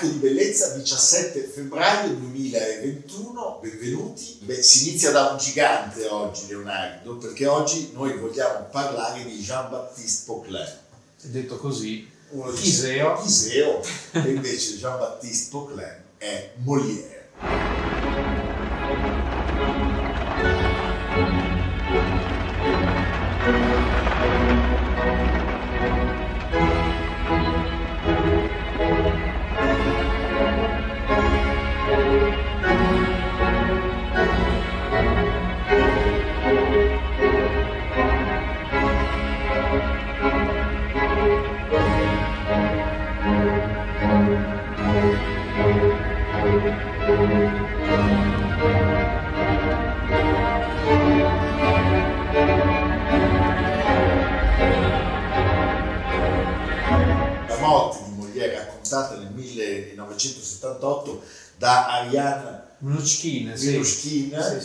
Almanacco di Bellezza 17 febbraio 2021, benvenuti. Beh, si inizia da un gigante oggi Leonardo, perché oggi noi vogliamo parlare di Jean-Baptiste Poquelin. Detto così, Uno Iseo. Iseo, e invece Jean-Baptiste Poquelin è Molière. Da Ariane Mnuchin, sì.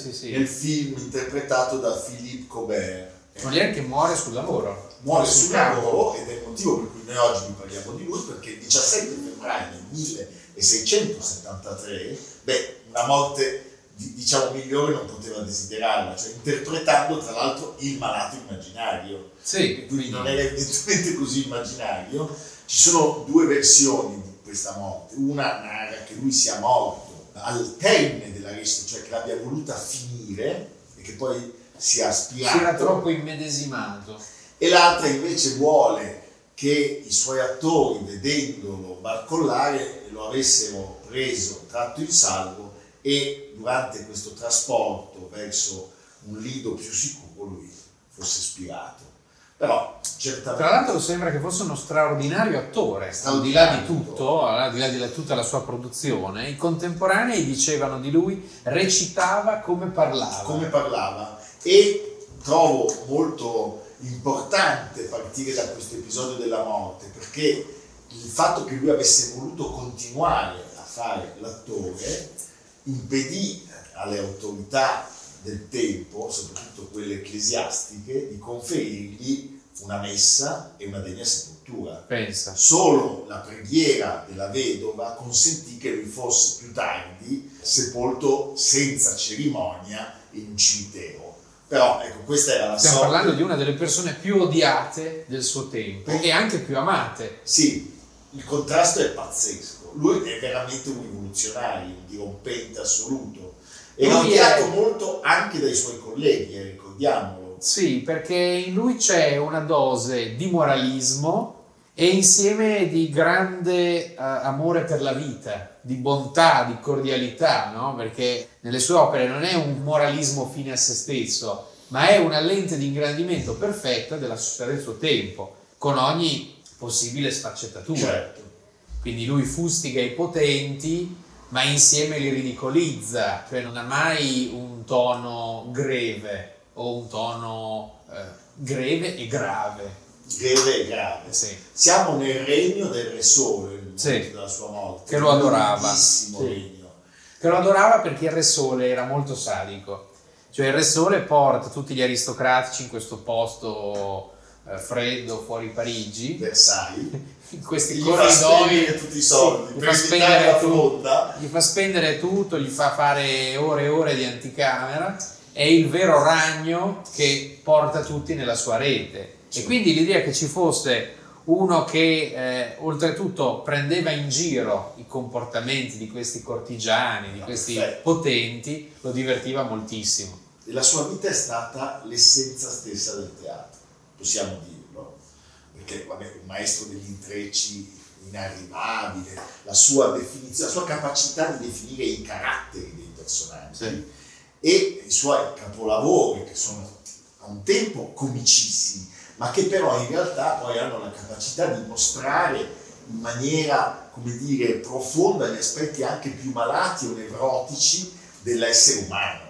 Sì, sì, nel film interpretato da Philippe Cobert. Molière che muore sul lavoro. Muore sul lavoro ed è il motivo per cui noi oggi vi parliamo di lui perché il 17 febbraio del 1673, beh, una morte di- diciamo migliore non poteva desiderarla, cioè interpretando tra l'altro il malato immaginario Sì, quindi non era evidentemente così immaginario. Ci sono due versioni questa morte. Una narra che lui sia morto al termine dell'arresto, cioè che l'abbia voluta finire e che poi sia aspirato. si era troppo immedesimato. E l'altra invece vuole che i suoi attori, vedendolo barcollare, lo avessero preso, tratto in salvo e durante questo trasporto verso un lido più sicuro lui fosse spirato. Però certamente... Tra l'altro sembra che fosse uno straordinario attore, al di là di tutto, al di là di tutta la sua produzione, i contemporanei dicevano di lui recitava come parlava. come parlava. E trovo molto importante partire da questo episodio della morte perché il fatto che lui avesse voluto continuare a fare l'attore impedì alle autorità del tempo, soprattutto quelle ecclesiastiche, di conferirgli una messa e una degna sepoltura. Pensa. Solo la preghiera della vedova consentì che lui fosse più tardi sepolto senza cerimonia in un cimitero. Però ecco, questa era la Stiamo sorte. parlando di una delle persone più odiate del suo tempo e anche più amate. Sì, il contrasto è pazzesco. Lui è veramente un rivoluzionario, un dirompente assoluto. Era Lui odiato è- molto anche dai suoi colleghi, eh, ricordiamolo. Sì, perché in lui c'è una dose di moralismo e insieme di grande eh, amore per la vita, di bontà, di cordialità, no? Perché nelle sue opere non è un moralismo fine a se stesso, ma è una lente di ingrandimento perfetta della società del suo tempo, con ogni possibile sfaccettatura. Certo. Quindi lui fustiga i potenti, ma insieme li ridicolizza, cioè non ha mai un tono greve o un tono eh, greve e grave. Greve e grave. Sì. Siamo nel regno del Re Sole, il Sì. della sua morte. Che lo adorava. Sì. regno. Che lo adorava perché il Re Sole era molto sadico. Cioè il Re Sole porta tutti gli aristocratici in questo posto eh, freddo fuori Parigi, Versailles. in questi Gli fa corridoi. spendere tutti i soldi Sì, gli fa spendere la tu- fronda. gli fa spendere tutto, gli fa fare ore e ore di anticamera, è il vero ragno che porta tutti nella sua rete. Sì. E quindi l'idea che ci fosse uno che eh, oltretutto prendeva in giro i comportamenti di questi cortigiani, di Ah, questi perfetto. potenti, lo divertiva moltissimo. E la sua vita è stata l'essenza stessa del teatro, possiamo dirlo, perché vabbè, un maestro degli intrecci inarrivabile, la sua definizione, la sua capacità di definire i caratteri dei personaggi Sì. e i suoi capolavori che sono a un tempo comicissimi, ma che però in realtà poi hanno la capacità di mostrare in maniera, come dire, profonda gli aspetti anche più malati o nevrotici dell'essere umano.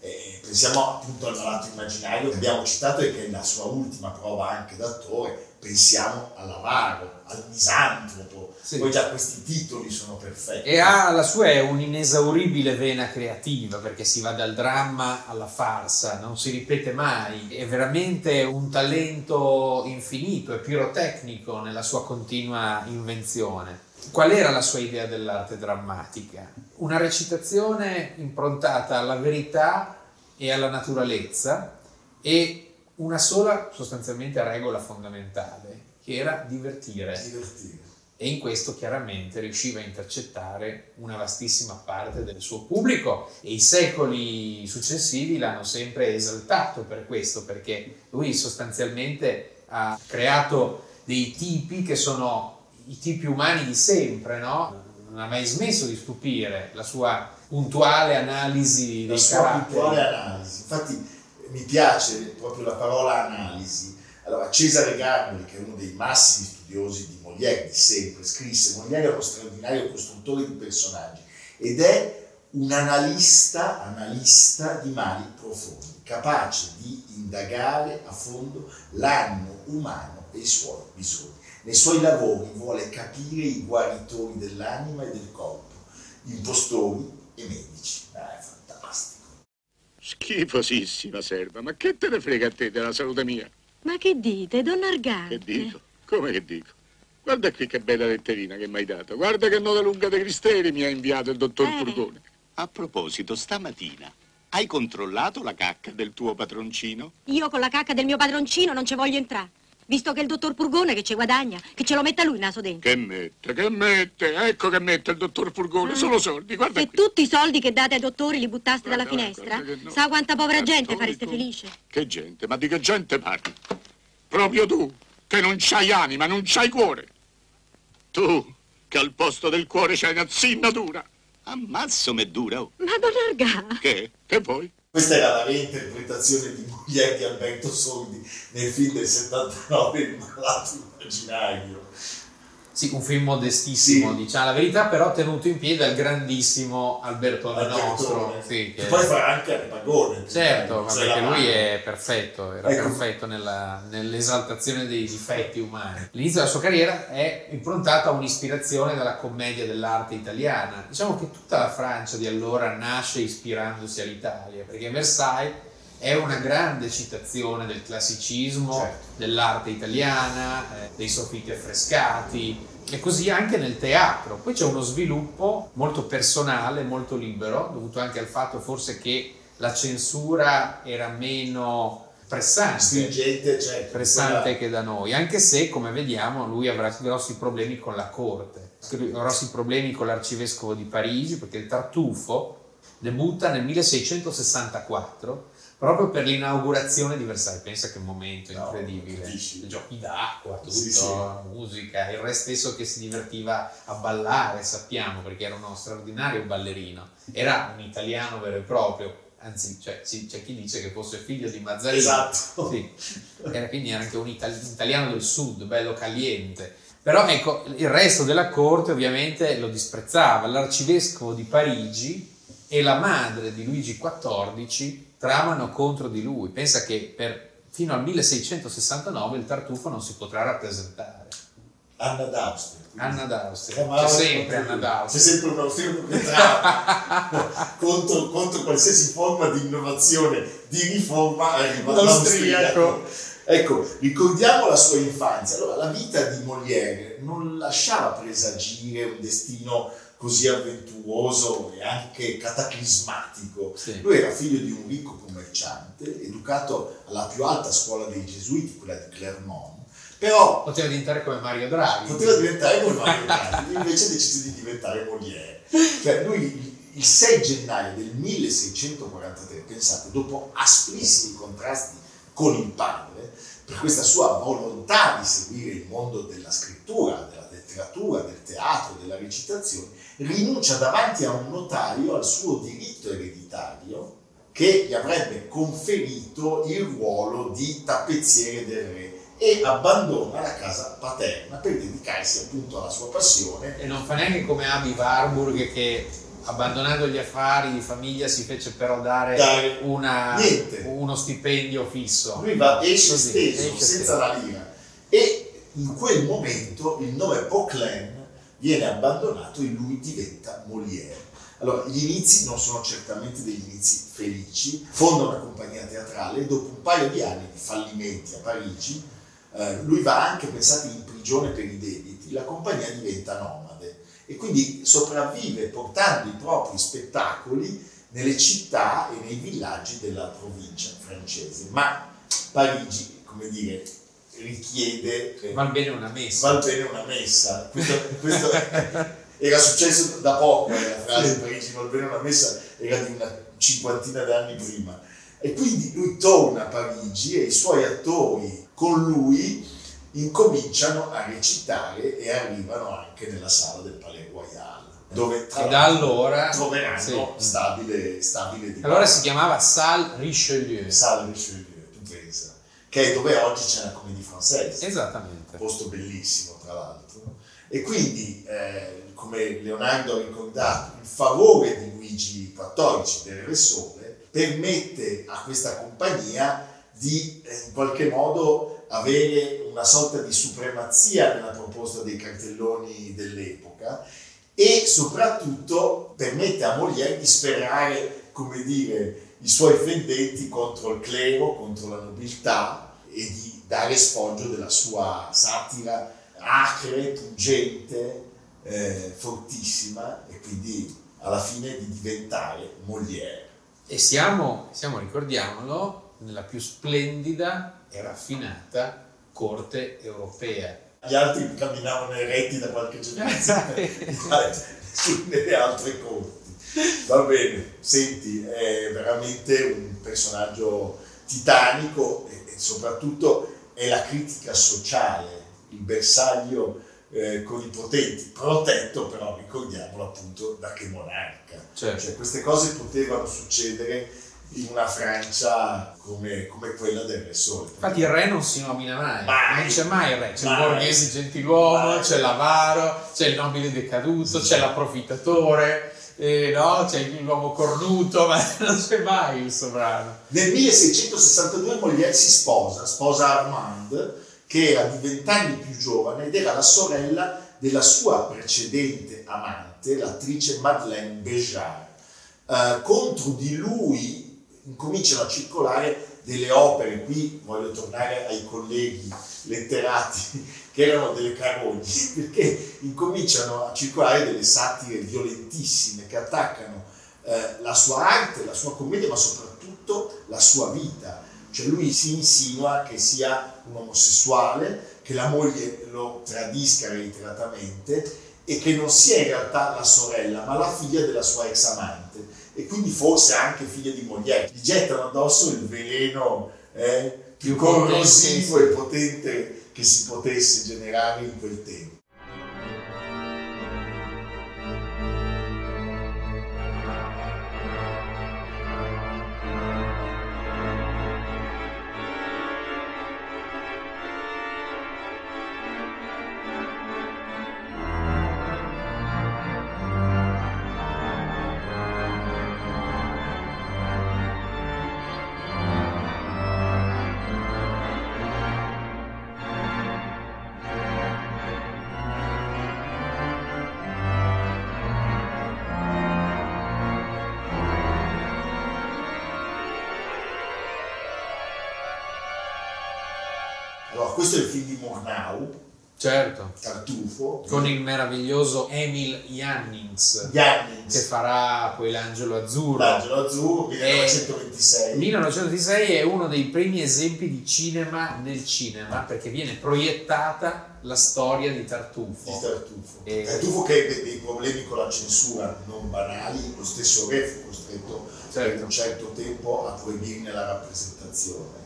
Eh, pensiamo appunto al malato immaginario che abbiamo citato e che è la sua ultima prova anche d'attore, pensiamo all'avaro, al misantropo, sì. poi già questi titoli sono perfetti. E ha la sua è un'inesauribile vena creativa perché si va dal dramma alla farsa, non si ripete mai, è veramente un talento infinito e pirotecnico nella sua continua invenzione. Qual era la sua idea dell'arte drammatica? Una recitazione improntata alla verità e alla naturalezza e una sola sostanzialmente regola fondamentale, che era divertire. divertire. E in questo chiaramente riusciva a intercettare una vastissima parte del suo pubblico e i secoli successivi l'hanno sempre esaltato per questo, perché lui sostanzialmente ha creato dei tipi che sono i tipi umani di sempre, no? Non ha mai smesso di stupire la sua puntuale analisi la dei sua caratteri. puntuale analisi. Infatti mi piace proprio la parola analisi. Allora, Cesare Garboli, che è uno dei massimi studiosi di Molière di sempre, scrisse Molière è uno straordinario costruttore di personaggi ed è un analista, analista di mali profondi, capace di indagare a fondo l'animo umano e i suoi bisogni. Nei suoi lavori vuole capire i guaritori dell'anima e del corpo, impostori e medici. Ah. Schifosissima serva, ma che te ne frega a te della salute mia? Ma che dite, don Argante? Che dico? Come che dico? Guarda qui che bella letterina che mi hai dato. Guarda che nota lunga dei cristeri mi ha inviato il dottor Eh. Furgone. A proposito, stamattina hai controllato la cacca del tuo padroncino? Io con la cacca del mio padroncino non ci voglio entrare. Visto che il dottor Purgone che ci guadagna, che ce lo metta lui il naso dentro. Che mette, che mette? Ecco che mette il dottor Furgone, Ah. solo soldi, guarda Se qui. tutti i soldi che date ai dottori li buttaste dalla Guarda, finestra, guarda che no. sa quanta povera Guarda, gente fareste felice. Che gente? Ma di che gente parli? Proprio tu, che non c'hai anima, non c'hai cuore. Tu, che al posto del cuore c'hai una zinnatura. Ammazzo me dura. oh. Ma don Argante, Che? Che vuoi? Questa era la reinterpretazione di Molière di Alberto Sordi nel film del 79, Il malato immaginario. Sì, un film modestissimo, Sì. diciamo la verità, però tenuto in piedi dal grandissimo Albertone Nostro. Sì, Che poi farà anche Arpagone. Certo, ma Cioè, perché lui mano. è perfetto, era Ecco. perfetto nella- nell'esaltazione dei difetti umani. L'inizio della sua carriera è improntato a un'ispirazione dalla commedia dell'arte italiana. Diciamo che tutta la Francia di allora nasce ispirandosi all'Italia, perché Versailles è una grande citazione del classicismo, Certo. dell'arte italiana, eh, dei soffitti affrescati e così anche nel teatro. Poi c'è uno sviluppo molto personale, molto libero, dovuto anche al fatto forse che la censura era meno pressante, stringente, certo. pressante quella- che da noi, anche se come vediamo lui avrà grossi problemi con la corte, grossi problemi con l'arcivescovo di Parigi perché il Tartufo debutta nel 1664 proprio per l'inaugurazione di Versailles. Pensa che momento No, incredibile. capisci? Giochi d'acqua, tutto, Sì, sì. musica, il re stesso che si divertiva a ballare, sappiamo, perché era uno straordinario ballerino. Era un italiano vero e proprio, anzi cioè, sì, c'è chi dice che fosse figlio di Mazzarino. Esatto. Era, quindi era anche un, itali- un italiano del sud, bello caliente. Però ecco, il resto della corte ovviamente lo disprezzava. L'arcivescovo di Parigi e la madre di Luigi XIV tramano contro di lui. Pensa che per- fino al 1669 il Tartufo non si potrà rappresentare. Anna d'Austria. Anna d'Austria, c'è sempre Anna C'è d'Austria. sempre un che trama contro, contro qualsiasi forma di innovazione, di riforma arriva l'austriaco. Ecco, ricordiamo la sua infanzia. Allora, la vita di Molière non lasciava presagire un destino così avventuroso e anche cataclismatico. Sì. Lui era figlio di un ricco commerciante, educato alla più alta scuola dei gesuiti, quella di Clermont, però Poteva diventare come Mario Draghi. poteva diventare come Mario Draghi, invece decise di diventare Molière. Cioè lui il- il 6 gennaio del 1643, pensate, dopo asprissimi contrasti con il padre, per questa sua volontà di seguire il mondo della scrittura, della letteratura, del teatro, della recitazione, rinuncia davanti a un notario al suo diritto ereditario che gli avrebbe conferito il ruolo di tappezziere del re e abbandona la casa paterna per dedicarsi appunto alla sua passione. E non fa neanche come Abi Warburg che abbandonando gli affari di famiglia, si fece però dare, Dare una- uno stipendio fisso. Lui va, esce Così, steso, esce senza steso. la lira. E in quel momento il nome Poquelin viene abbandonato e lui diventa Molière. Allora, gli inizi non sono certamente degli inizi felici, fonda una compagnia teatrale dopo un paio di anni di fallimenti a Parigi, eh, lui va anche, pensate, in prigione per i debiti, la compagnia diventa nomade e quindi sopravvive portando i propri spettacoli nelle città e nei villaggi della provincia francese. Ma Parigi, come dire, richiede... eh, Val bene una messa. Val bene una messa. Questo, questo era successo da poco, eh, la frase Sì. Parigi val bene una messa era di una cinquantina d'anni prima. E quindi lui torna a Parigi e i suoi attori con lui incominciano a recitare e arrivano anche nella sala del Palais Royal, dove tra da allora troveranno sì. stabile, stabile dimora. Allora si chiamava Salle Richelieu. Salle Richelieu, tu pensa, che è dove oggi c'è la Comédie Française Esattamente. posto bellissimo tra l'altro. E quindi, eh, come Leonardo ha ricordato, il favore di Luigi XIV del Re Sole permette a questa compagnia di eh, in qualche modo avere una sorta di supremazia nella proposta dei cartelloni dell'epoca e soprattutto permette a Molière di sferrare, come dire, i suoi fendenti contro il clero, contro la nobiltà e di dare sfoggio della sua satira acre, pungente, eh, fortissima e quindi alla fine di diventare Molière. E siamo, siamo, ricordiamolo, nella più splendida e raffinata corte europea. Gli altri camminavano eretti da qualche generazione, nelle altre corti. Va bene, senti, è veramente un personaggio titanico e, e soprattutto è la critica sociale, il bersaglio eh, con i potenti, protetto però, ricordiamolo appunto, da che monarca. Certo. Cioè, queste cose potevano succedere in una Francia come, come quella del Re Sole. Infatti il re non si nomina mai, Mai. non c'è mai il re, c'è Mai. il borghese gentiluomo, Mai. c'è l'avaro, c'è il nobile decaduto, c'è l'approfittatore, eh, no? c'è l'uomo cornuto, ma non c'è mai il sovrano. Nel 1662 Molière si sposa, sposa Armande, che era di vent'anni più giovane ed era la sorella della sua precedente amante, l'attrice Madeleine Béjart. Eh, contro di lui incominciano a circolare delle opere, qui voglio tornare ai colleghi letterati che erano delle carogne, perché incominciano a circolare delle satire violentissime che attaccano eh, la sua arte, la sua commedia, ma soprattutto la sua vita. Cioè lui si insinua che sia un omosessuale, che la moglie lo tradisca reiteratamente e che non sia in realtà la sorella, ma la figlia della sua ex amante e quindi forse anche figlia di Molière. Gli gettano addosso il veleno eh, più corrosivo e potente che si potesse generare in quel tempo. Murnau, Certo, Tartufo, con il meraviglioso Emil Jannings Jannings, che farà poi l'angelo azzurro. l'angelo azzurro, 1926. 1926 è uno dei primi esempi di cinema nel cinema perché viene proiettata la storia di Tartufo. di Tartufo. E- Tartufo che ebbe dei problemi con la censura non banali, lo stesso re fu costretto per Certo. un certo tempo a proibirne la rappresentazione.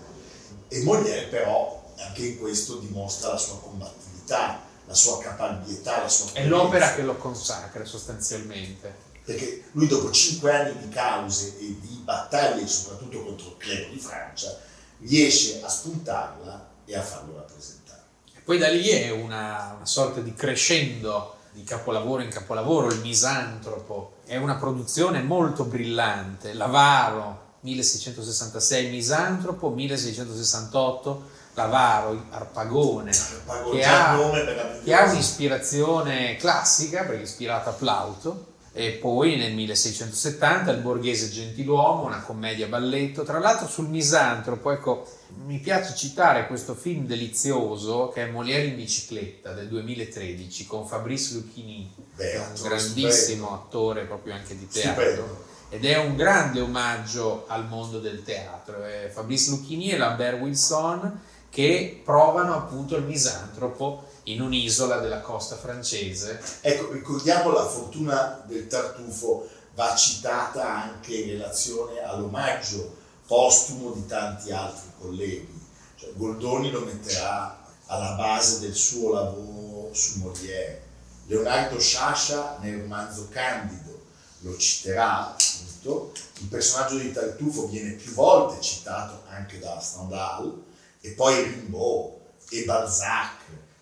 E Molière però anche in questo dimostra la sua combattività, la sua caparbietà, la sua È l'opera che lo consacra sostanzialmente. perché lui dopo cinque anni di cause e di battaglie, soprattutto contro il clero di Francia, riesce a spuntarla e a farlo rappresentare. E poi da lì è una, una sorta di crescendo di capolavoro in capolavoro, Il Misantropo, è una produzione molto brillante, Lavaro 1666, Misantropo 1668, Lavaro, Arpagone, Arpagone, che ha, che ha un'ispirazione classica, perché è ispirato a Plauto, e poi nel 1670 Il Borghese Gentiluomo, una commedia balletto. Tra l'altro sul misantropo, ecco, mi piace citare questo film delizioso che è Molière in bicicletta del 2013 con Fabrice Lucchini, Beh, che è un grandissimo stupendo. attore proprio anche di teatro. Stupendo. Ed è un grande omaggio al mondo del teatro. È Fabrice Lucchini e Lambert Wilson che provano appunto il misantropo in un'isola della costa francese. Ecco, ricordiamo la fortuna del tartufo va citata anche in relazione all'omaggio postumo di tanti altri colleghi. Cioè, Goldoni lo metterà alla base del suo lavoro su Molière. Leonardo Sciascia nel romanzo Candido lo citerà appunto. Il personaggio di Tartufo viene più volte citato anche da Stendhal e poi Rimbaud e Balzac.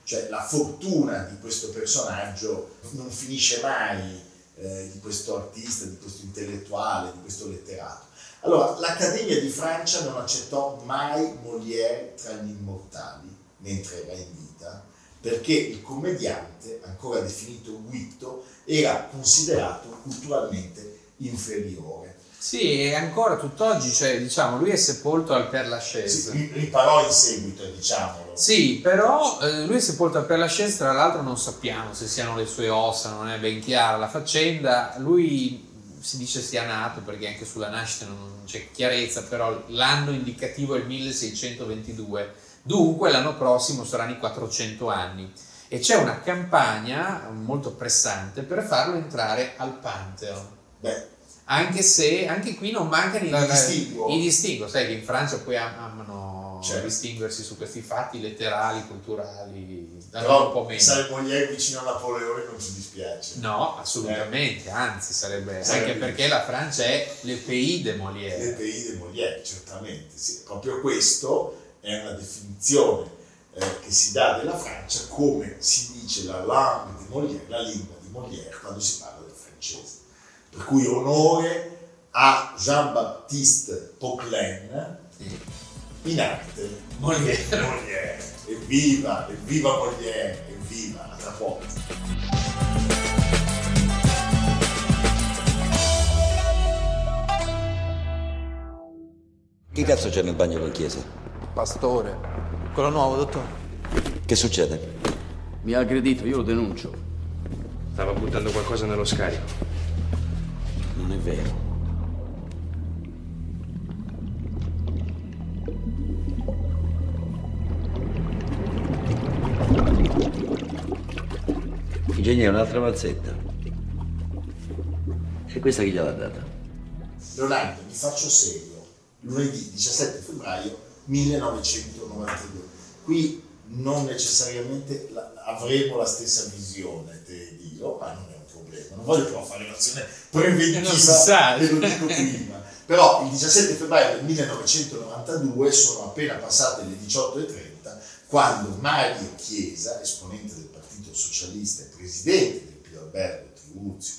Cioè la fortuna di questo personaggio non finisce mai eh, di questo artista, di questo intellettuale, di questo letterato. Allora, l'Accademia di Francia non accettò mai Molière tra gli immortali mentre era in vita, perché il commediante, ancora definito Guitto, era considerato culturalmente inferiore. Sì, e ancora tutt'oggi, cioè, diciamo, lui è sepolto al. Si ri- riparò in seguito, diciamolo. Sì, però eh, lui è sepolto al Père Lachaise, tra l'altro non sappiamo se siano le sue ossa, non è ben chiara la faccenda. Lui si dice sia nato perché anche sulla nascita non c'è chiarezza, però l'anno indicativo è il 1622, dunque l'anno prossimo saranno i 400 anni. E c'è una campagna molto pressante per farlo entrare al Pantheon. Beh, Anche se anche qui non mancano i, distinguo. i distinguo, sai che in Francia poi am- amano Certo. distinguersi su questi fatti letterali, culturali, da noi un po' però meno. Molière vicino a Napoleone non ci dispiace. No, assolutamente, anzi sarebbe, Sarebbe- anche perché la Francia è le pays de Le Molière. pays de Molière, certamente. Sì. Proprio questo è una definizione eh, che si dà della Francia come si dice la langue di Molière, la lingua di Molière quando si parla del francese. Per cui onore a Jean-Baptiste Poquelin in arte Molière. Molière. Evviva, evviva Molière, evviva, a tra poco. Chi cazzo c'è nel bagno con chiesa? Pastore. Quello nuovo, dottore. Che succede? Mi ha aggredito, io lo denuncio. Stava buttando qualcosa nello scarico. Non è vero. Ingegnere, un'altra mazzetta. E questa chi gliel'ha data? Leonardo, mi faccio serio. Lunedì 17 febbraio 1992. Qui non necessariamente avremo la stessa visione, te ed io, ma non è. Non voglio però fare un'azione preventiva, te lo dico prima. Però il 17 febbraio del 1992 sono appena passate le 18.30 quando Mario Chiesa, esponente del Partito Socialista e presidente del Pio Alberto Tribuzio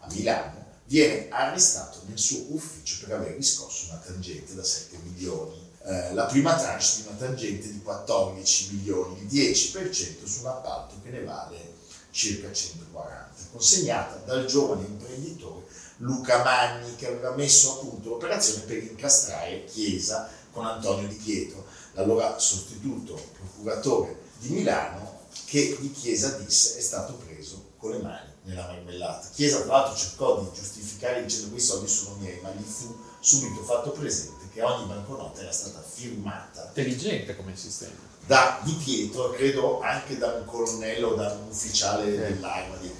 a Milano, viene arrestato nel suo ufficio per aver riscosso una tangente da 7 milioni. Eh, la prima tranche di una tangente di 14 milioni, il 10% su un appalto che ne vale circa 140, consegnata dal giovane imprenditore Luca Magni che aveva messo a punto l'operazione per incastrare Chiesa con Antonio Di Pietro, l'allora sostituto procuratore di Milano che di Chiesa disse è stato preso con le mani nella marmellata. Chiesa tra l'altro cercò di giustificare dicendo quei soldi sono miei, ma gli fu subito fatto presente che ogni banconota era stata firmata Intelligente come sistema. Da Di Pietro, credo anche da un colonnello o da un ufficiale dell'arma di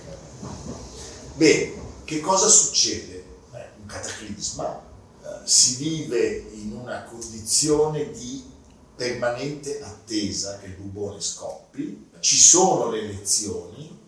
Bene, che cosa succede? Beh, un cataclisma, eh, si vive in una condizione di permanente attesa che il bubone scoppi, ci sono le elezioni,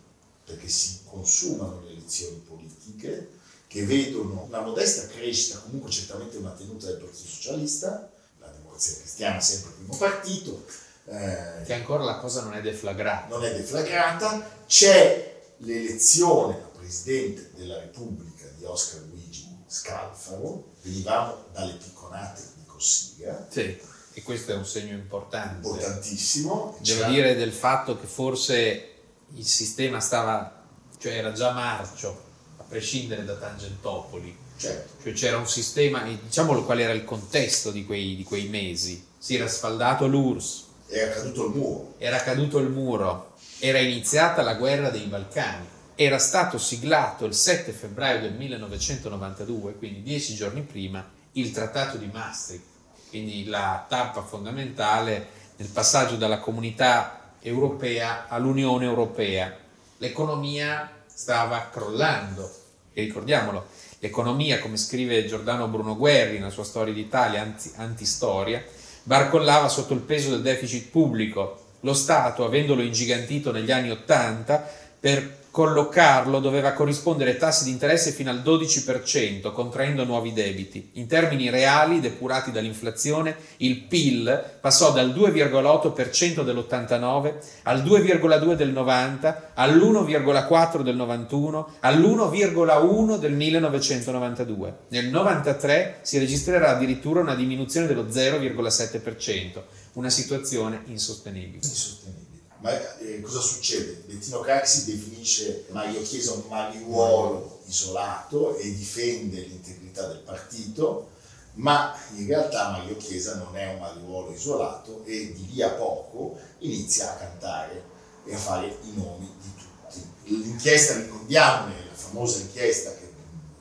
perché si consumano le elezioni politiche, che vedono una modesta crescita, comunque certamente una tenuta del Partito Socialista, la Democrazia Cristiana sempre il primo partito, eh, Che ancora la cosa non è deflagrata. non è deflagrata, c'è l'elezione a presidente della Repubblica di Oscar Luigi Scalfaro, venivamo dalle picconate di Cossiga. Sì, e questo è un segno importante. Importantissimo. Devo C'era- dire del fatto che forse il sistema stava, cioè era già marcio, a prescindere da Tangentopoli. Certo. Cioè c'era un sistema, diciamolo qual era il contesto di quei, di quei mesi. Si era sfaldato l'URSS, Era caduto il muro. era caduto il muro, era iniziata la guerra dei Balcani, era stato siglato il 7 febbraio del 1992, quindi dieci giorni prima, il Trattato di Maastricht, quindi la tappa fondamentale nel passaggio dalla comunità europea all'Unione Europea. L'economia stava crollando, e ricordiamolo, l'economia, come scrive Giordano Bruno Guerri nella sua storia d'Italia, anti- antistoria, barcollava sotto il peso del deficit pubblico. Lo Stato, avendolo ingigantito negli anni Ottanta, per collocarlo doveva corrispondere tassi di interesse fino al 12%, contraendo nuovi debiti. In termini reali, depurati dall'inflazione, il PIL passò dal 2,8% dell'89 al 2,2 del 90, all'1,4 del 91, all'1,1 del 1992. Nel 93 si registrerà addirittura una diminuzione dello 0,7%, una situazione insostenibile. Insostenibile. Ma eh, cosa succede? Bettino Craxi definisce Mario Chiesa un mariuolo isolato e difende l'integrità del partito, ma in realtà Mario Chiesa non è un mariuolo isolato e di lì a poco inizia a cantare e a fare i nomi di tutti. L'inchiesta, ricordiamone, la famosa inchiesta che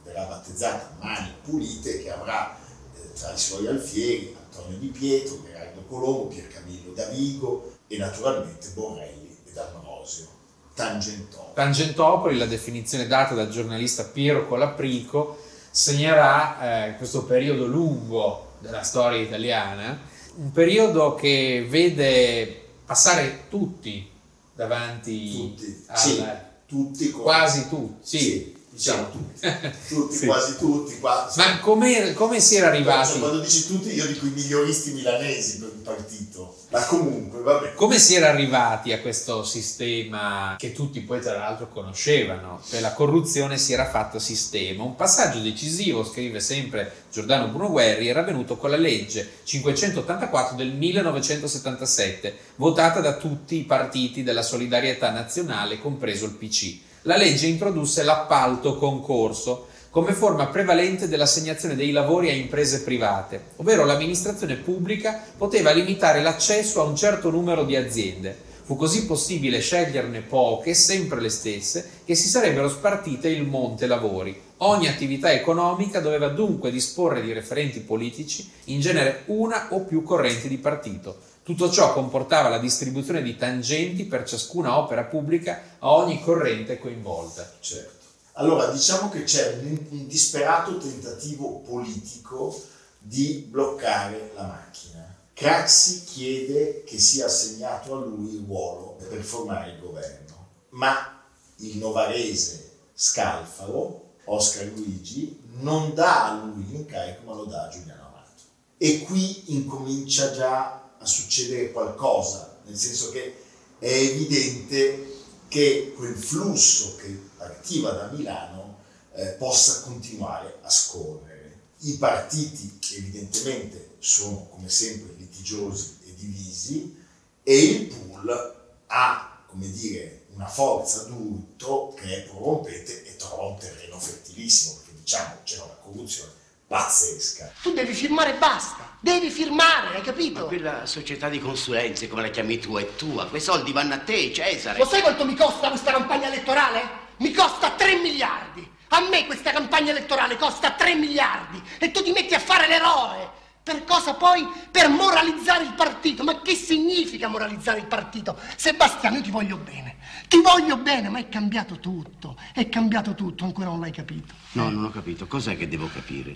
verrà battezzata Mani Pulite, che avrà eh, tra i suoi alfieri Antonio Di Pietro, Gerardo Colombo, Piercamillo Davigo e naturalmente Borrelli ed Ambrosio. Tangentopoli. Tangentopoli, la definizione data dal giornalista Piero Colaprico, segnerà eh, questo periodo lungo della storia italiana, un periodo che vede passare tutti davanti Tutti, al- sì, tutti con- quasi tutti, sì, Sì, diciamo tutti, tutti, Sì. quasi tutti. Qua, Ma come, come si era arrivati? Cioè, quando dici tutti, io dico i miglioristi milanesi per il partito. Ma comunque, vabbè. Come si era arrivati a questo sistema che tutti poi tra l'altro conoscevano? Cioè la corruzione si era fatta sistema. Un passaggio decisivo, scrive sempre Giordano Bruno Guerri, era avvenuto con la legge 584 del 1977, votata da tutti i partiti della solidarietà nazionale, compreso il PC. La legge introdusse l'appalto concorso come forma prevalente dell'assegnazione dei lavori a imprese private, ovvero l'amministrazione pubblica poteva limitare l'accesso a un certo numero di aziende. Fu così possibile sceglierne poche, sempre le stesse, che si sarebbero spartite il monte lavori. Ogni attività economica doveva dunque disporre di referenti politici, in genere una o più correnti di partito. Tutto ciò comportava la distribuzione di tangenti per ciascuna opera pubblica a ogni corrente coinvolta. Certo. Allora, diciamo che c'è un, un disperato tentativo politico di bloccare la macchina. Craxi chiede che sia assegnato a lui il ruolo per formare il governo, ma il novarese Scalfaro, Oscar Luigi, non dà a lui l'incarico, ma lo dà a Giuliano Amato. E qui incomincia già a succedere qualcosa, nel senso che è evidente che quel flusso che partiva da Milano eh, possa continuare a scorrere. I partiti evidentemente sono come sempre litigiosi e divisi e il pool ha, come dire, una forza d'urto che è prorompente e trova un terreno fertilissimo, perché diciamo c'è una corruzione pazzesca. Tu devi firmare e basta. Devi firmare, hai capito? Ma quella società di consulenze, come la chiami tu, è tua. Quei soldi vanno a te, Cesare. Lo sai quanto mi costa questa campagna elettorale? Mi costa 3 miliardi. A me questa campagna elettorale costa 3 miliardi. E tu ti metti a fare l'eroe. Per cosa poi? Per moralizzare il partito. Ma che significa moralizzare il partito? Sebastiano, io ti voglio bene. Ti voglio bene, ma è cambiato tutto. È cambiato tutto, ancora non l'hai capito. No, non ho capito. Cos'è che devo capire?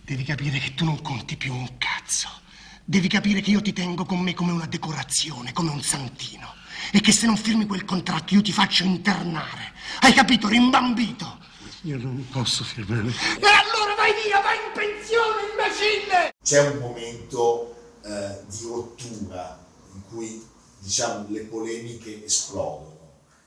Devi capire che tu non conti più un cazzo. Devi capire che io ti tengo con me come una decorazione, come un santino. E che se non firmi quel contratto io ti faccio internare. Hai capito? Rimbambito. Io non posso firmare. E allora vai via, vai in pensione, imbecille! C'è un momento eh, di rottura in cui diciamo le polemiche esplodono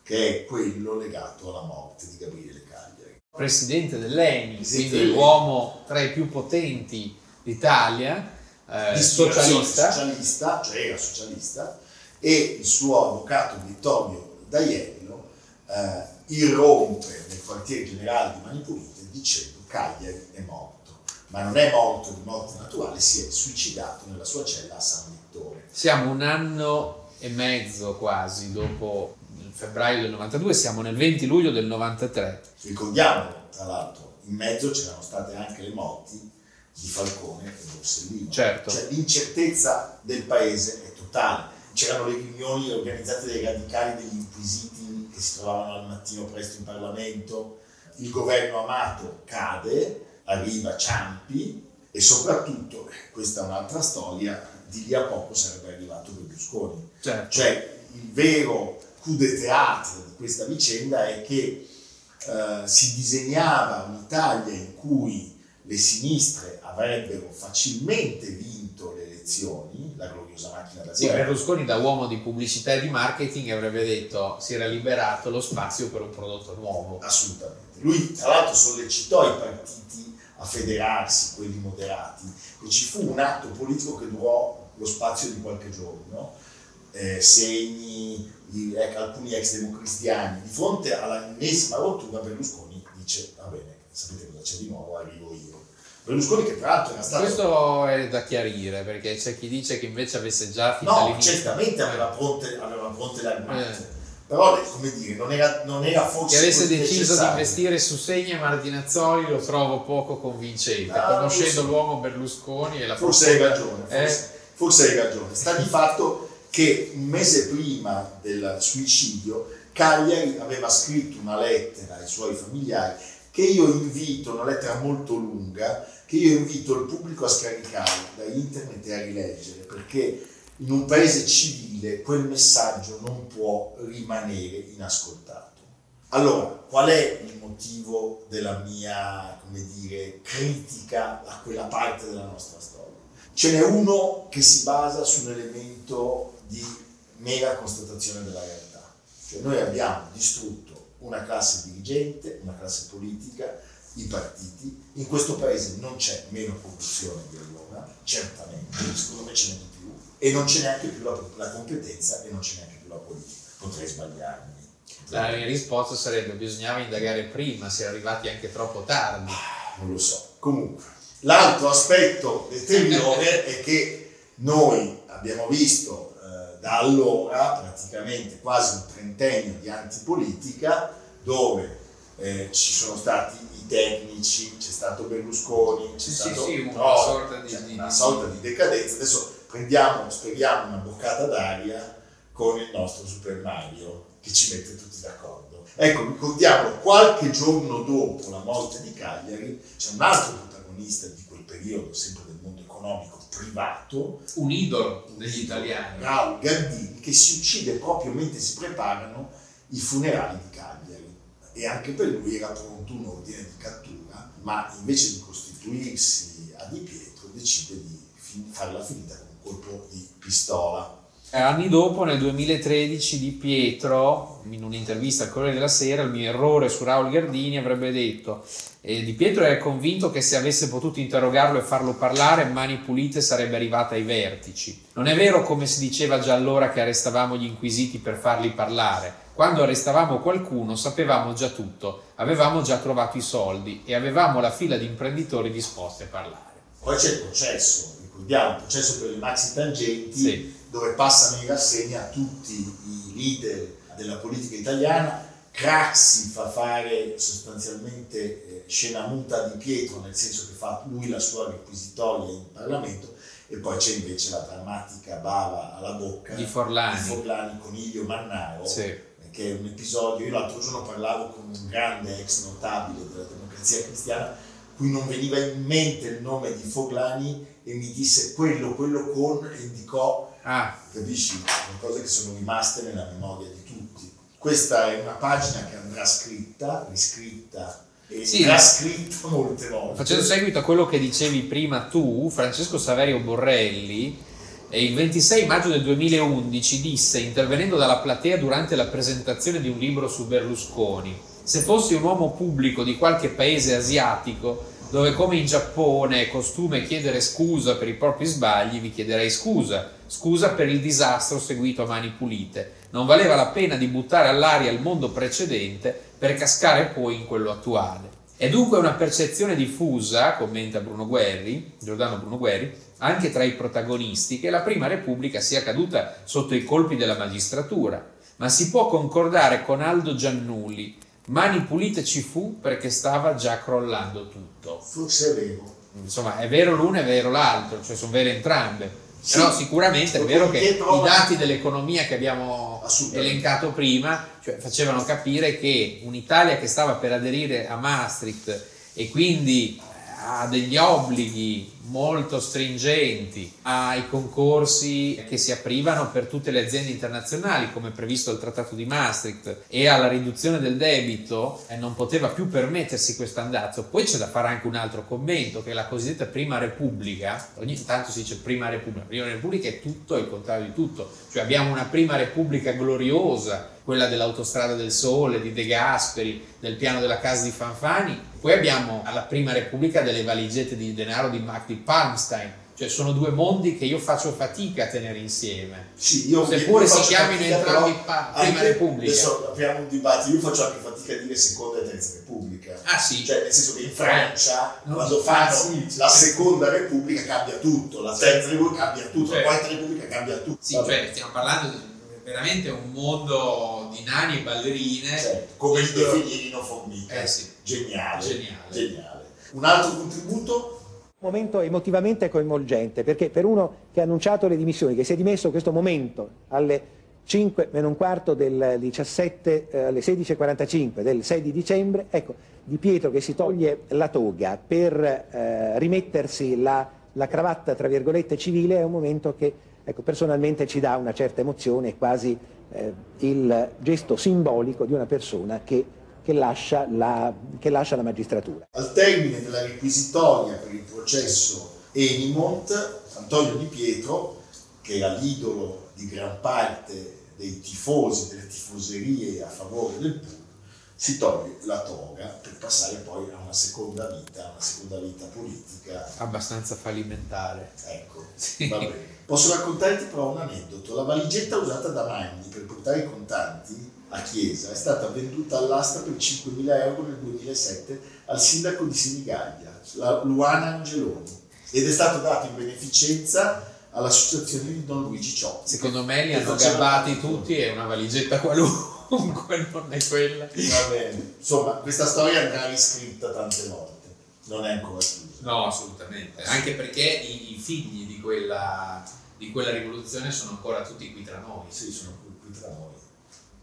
che è quello legato alla morte di Gabriele Cagliari. Presidente dell'ENI, Presidente quindi dell'ENI. l'uomo tra i più potenti d'Italia, eh, socialista. socialista, cioè era socialista, e il suo avvocato Vittorio D'Aiello eh, irrompe nel quartiere generale di Mani Pulite dicendo Cagliari è morto, ma non è morto di morte naturale, si è suicidato nella sua cella a San Vittore. Siamo un anno e mezzo quasi dopo febbraio del 92, siamo nel 20 luglio del 93. Ricordiamo, tra l'altro, in mezzo c'erano state anche le morti di Falcone e Borsellino. Certo. Cioè l'incertezza del paese è totale. C'erano le riunioni organizzate dai radicali degli inquisiti che si trovavano al mattino presto in Parlamento, il governo Amato cade, arriva Ciampi e soprattutto, questa è un'altra storia, di lì a poco sarebbe arrivato Berlusconi. Certo. Cioè il vero coup de théâtre di questa vicenda è che eh, si disegnava un'Italia in cui le sinistre avrebbero facilmente vinto le elezioni, la gloriosa macchina da Sì, guerra. Berlusconi da uomo di pubblicità e di marketing avrebbe detto si era liberato lo spazio per un prodotto nuovo. Assolutamente. Lui tra l'altro sollecitò i partiti a federarsi, quelli moderati, e ci fu un atto politico che durò lo spazio di qualche giorno, eh, segni, di, ecco, alcuni ex democristiani, di fronte all'ennesima rottura Berlusconi dice va bene, sapete cosa c'è di nuovo, arrivo io. Berlusconi che tra l'altro era stato... Questo è da chiarire perché c'è chi dice che invece avesse già fin No, certamente Eh. aveva pronte, aveva pronte le armate, Eh. però come dire, non era, non era forse che avesse deciso di necessario. investire su Segni e Martinazzoli lo trovo poco convincente, Ah, conoscendo l'uomo Berlusconi e la Forse hai ragione, Eh, forse, forse hai ragione. Sta di fatto che un mese prima del suicidio Cagliari aveva scritto una lettera ai suoi familiari che io invito, una lettera molto lunga, che io invito il pubblico a scaricare da internet e a rileggere, perché in un paese civile quel messaggio non può rimanere inascoltato. Allora, qual è il motivo della mia, come dire, critica a quella parte della nostra storia? Ce n'è uno che si basa su un elemento di mera constatazione della realtà. Cioè noi abbiamo distrutto una classe dirigente, una classe politica, i partiti. In questo paese non c'è meno corruzione di allora, certamente, secondo me ce n'è di più, e non c'è neanche più la, la competenza e non c'è neanche più la politica. Potrei sbagliarmi. la mia risposta sarebbe bisognava indagare prima, si è arrivati anche troppo tardi. non lo so. Comunque, l'altro aspetto deteriore è che noi abbiamo visto da allora praticamente quasi un trentennio di antipolitica dove eh, ci sono stati i tecnici, c'è stato Berlusconi, c'è Sì, stato sì, una Prodi, sorta di- di- una sorta di decadenza. Adesso prendiamo, speriamo una boccata d'aria con il nostro Super Mario che ci mette tutti d'accordo. Ecco, ricordiamolo, qualche giorno dopo la morte di Cagliari c'è un altro protagonista di quel periodo, sempre del mondo economico privato, Un idolo degli italiani. Raul Gardini, che si uccide proprio mentre si preparano i funerali di Cagliari. E anche per lui era pronto un ordine di cattura, ma invece di costituirsi a Di Pietro decide di fin- farla finita con un colpo di pistola. Eh, Anni dopo, nel 2013, Di Pietro, in un'intervista al Corriere della Sera, il mio errore su Raul Gardini avrebbe detto eh, Di Pietro era convinto che se avesse potuto interrogarlo e farlo parlare, Mani Pulite sarebbe arrivata ai vertici. Non è vero come si diceva già allora che arrestavamo gli inquisiti per farli parlare. Quando arrestavamo qualcuno sapevamo già tutto, avevamo già trovato i soldi e avevamo la fila di imprenditori disposti a parlare. Poi c'è il processo, ricordiamo, il processo per le maxi tangenti, Sì. Dove passano in rassegna tutti i leader della politica italiana. Craxi fa fare sostanzialmente eh, scena muta di Pietro, nel senso che fa lui la sua requisitoria in Parlamento, e poi c'è invece la drammatica bava alla bocca Di Forlani. di Forlani con Ilio Mannaro, Sì. che è un episodio, io l'altro giorno parlavo con un grande ex notabile della democrazia cristiana, cui non veniva in mente il nome di Foglani e mi disse quello, quello con, e indicò, Ah, capisci, sono cose che sono rimaste nella memoria di tutti. Questa è una pagina che andrà scritta, riscritta e Sì. trascritta molte volte. Facendo seguito a quello che dicevi prima tu, Francesco Saverio Borrelli il 26 maggio del 2011 disse, intervenendo dalla platea durante la presentazione di un libro su Berlusconi, se fossi un uomo pubblico di qualche paese asiatico, dove come in Giappone è costume chiedere scusa per i propri sbagli, vi chiederei scusa, scusa per il disastro seguito a mani pulite. Non valeva la pena di buttare all'aria il mondo precedente per cascare poi in quello attuale. È dunque una percezione diffusa, commenta Bruno Guerri, Giordano Bruno Guerri, anche tra i protagonisti, che la Prima Repubblica sia caduta sotto i colpi della magistratura, ma si può concordare con Aldo Giannulli, mani pulite ci fu perché stava già crollando tutto. Forse è vero. Insomma, è vero l'uno e è vero l'altro, cioè sono vere entrambe. Sì. Però sicuramente è vero che i dati dell'economia che abbiamo elencato prima cioè, facevano capire che un'Italia che stava per aderire a Maastricht e quindi ha degli obblighi molto stringenti ai concorsi che si aprivano per tutte le aziende internazionali come previsto dal Trattato di Maastricht. E alla riduzione del debito eh, non poteva più permettersi questo andazzo. Poi c'è da fare anche un altro commento che la cosiddetta Prima Repubblica, ogni tanto si dice Prima Repubblica, Prima Repubblica è tutto e il contrario di tutto, cioè abbiamo una Prima Repubblica gloriosa, quella dell'autostrada del sole, di De Gasperi, del piano della casa di Fanfani, poi abbiamo alla Prima Repubblica delle valigette di denaro di Mac di Palmstein, cioè sono due mondi che io faccio fatica a tenere insieme. Sì, io Seppure io si chiamino entrambi pa- Prima Repubblica. Adesso apriamo un dibattito, io faccio anche fatica a dire seconda e terza repubblica. Ah sì. Cioè, nel senso che in Francia, Non quando fanno sì, la seconda repubblica cambia tutto, la terza repubblica cambia tutto, la Cioè- quarta repubblica cambia tutto. Sì, Vabbè. cioè stiamo parlando di veramente un mondo di nani e ballerine. Cioè, come il Questo- definirino Formica. Eh sì. Geniale. Geniale. Geniale. Un altro contributo? momento emotivamente coinvolgente, perché per uno che ha annunciato le dimissioni, che si è dimesso questo momento alle 5 meno un quarto del 17, eh, alle 16.45 del 6 di dicembre, ecco, Di Pietro che si toglie la toga per eh, rimettersi la, la cravatta, tra virgolette, civile, è un momento che ecco, personalmente ci dà una certa emozione, è quasi eh, il gesto simbolico di una persona che, che lascia la, che lascia la magistratura. Al termine della requisitoria per il processo Enimont, Antonio Di Pietro, che era l'idolo di gran parte dei tifosi, delle tifoserie a favore del Pug, si toglie la toga per passare poi a una seconda vita, una seconda vita politica. Abbastanza fallimentare. Ecco, va bene. Posso raccontarti però un aneddoto. La valigetta usata da Magni per portare i contanti a Chiesa è stata venduta all'asta per 5.000 euro nel 2007 al sindaco di Sinigaglia, Luana Angeloni, ed è stato dato in beneficenza all'associazione di Don Luigi Ciotti. Secondo me li hanno gabbati tutti e una valigetta qualunque non è quella. Va bene. Insomma, questa storia andrà riscritta tante volte, non è ancora chiusa. No, assolutamente. Anche perché i, i figli quella, di quella rivoluzione sono ancora tutti qui tra noi. Sì, sono qui, tra noi.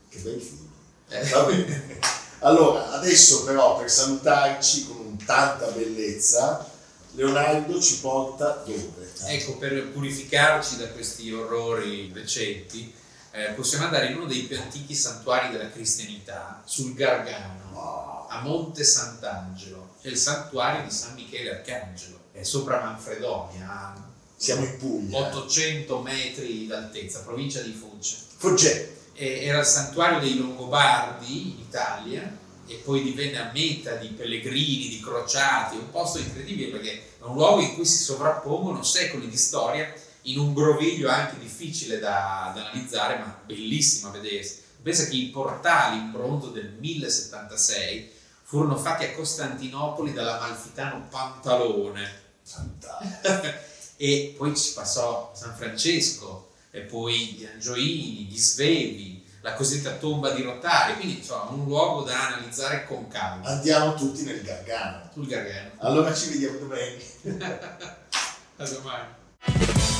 Che bei figli. Eh. Va bene. Allora, adesso però per salutarci con tanta bellezza, Leonardo ci porta dove? Ecco, per purificarci da questi orrori recenti, eh, possiamo andare in uno dei più antichi santuari della cristianità, sul Gargano, a Monte Sant'Angelo. È il santuario di San Michele Arcangelo, è sopra Manfredonia, Siamo in Puglia. 800 metri d'altezza, provincia di Foggia. Foggia. Era il santuario dei Longobardi in Italia e poi divenne a meta di pellegrini, di crociati, è un posto incredibile perché è un luogo in cui si sovrappongono secoli di storia in un groviglio anche difficile da, da analizzare ma bellissimo a vedersi. Pensa che i portali in bronzo del 1076 furono fatti a Costantinopoli dall'amalfitano Pantalone e poi ci passò San Francesco e poi gli Angioini, gli Svevi, la cosiddetta tomba di Rotari, quindi insomma un luogo da analizzare con calma. Andiamo tutti nel Gargano. Sul Gargano. Allora ci vediamo domenica. A domani.